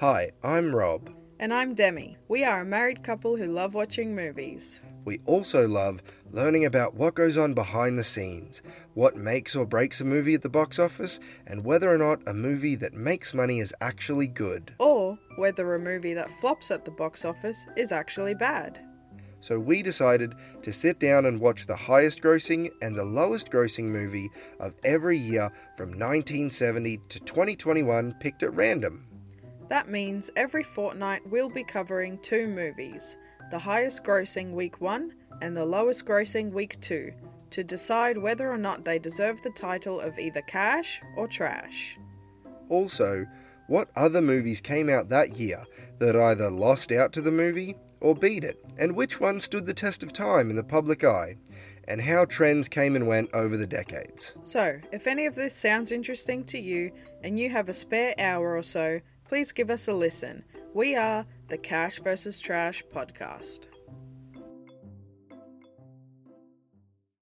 Hi, I'm Rob. And I'm Demi. We are a married couple who love watching movies. We also love learning about what goes on behind the scenes, what makes or breaks a movie at the box office, and whether or not a movie that makes money is actually good. Or whether a movie that flops at the box office is actually bad. So we decided to sit down and watch the highest grossing and the lowest grossing movie of every year from 1970 to 2021 picked at random. That means every fortnight we'll be covering two movies the highest grossing week 1 and the lowest grossing week 2 to decide whether or not they deserve the title of either cash or trash. Also, what other movies came out that year that either lost out to the movie or beat it, and which one stood the test of time in the public eye, and how trends came and went over the decades. So, if any of this sounds interesting to you and you have a spare hour or so, please give us a listen. We are the Cash vs. Trash podcast.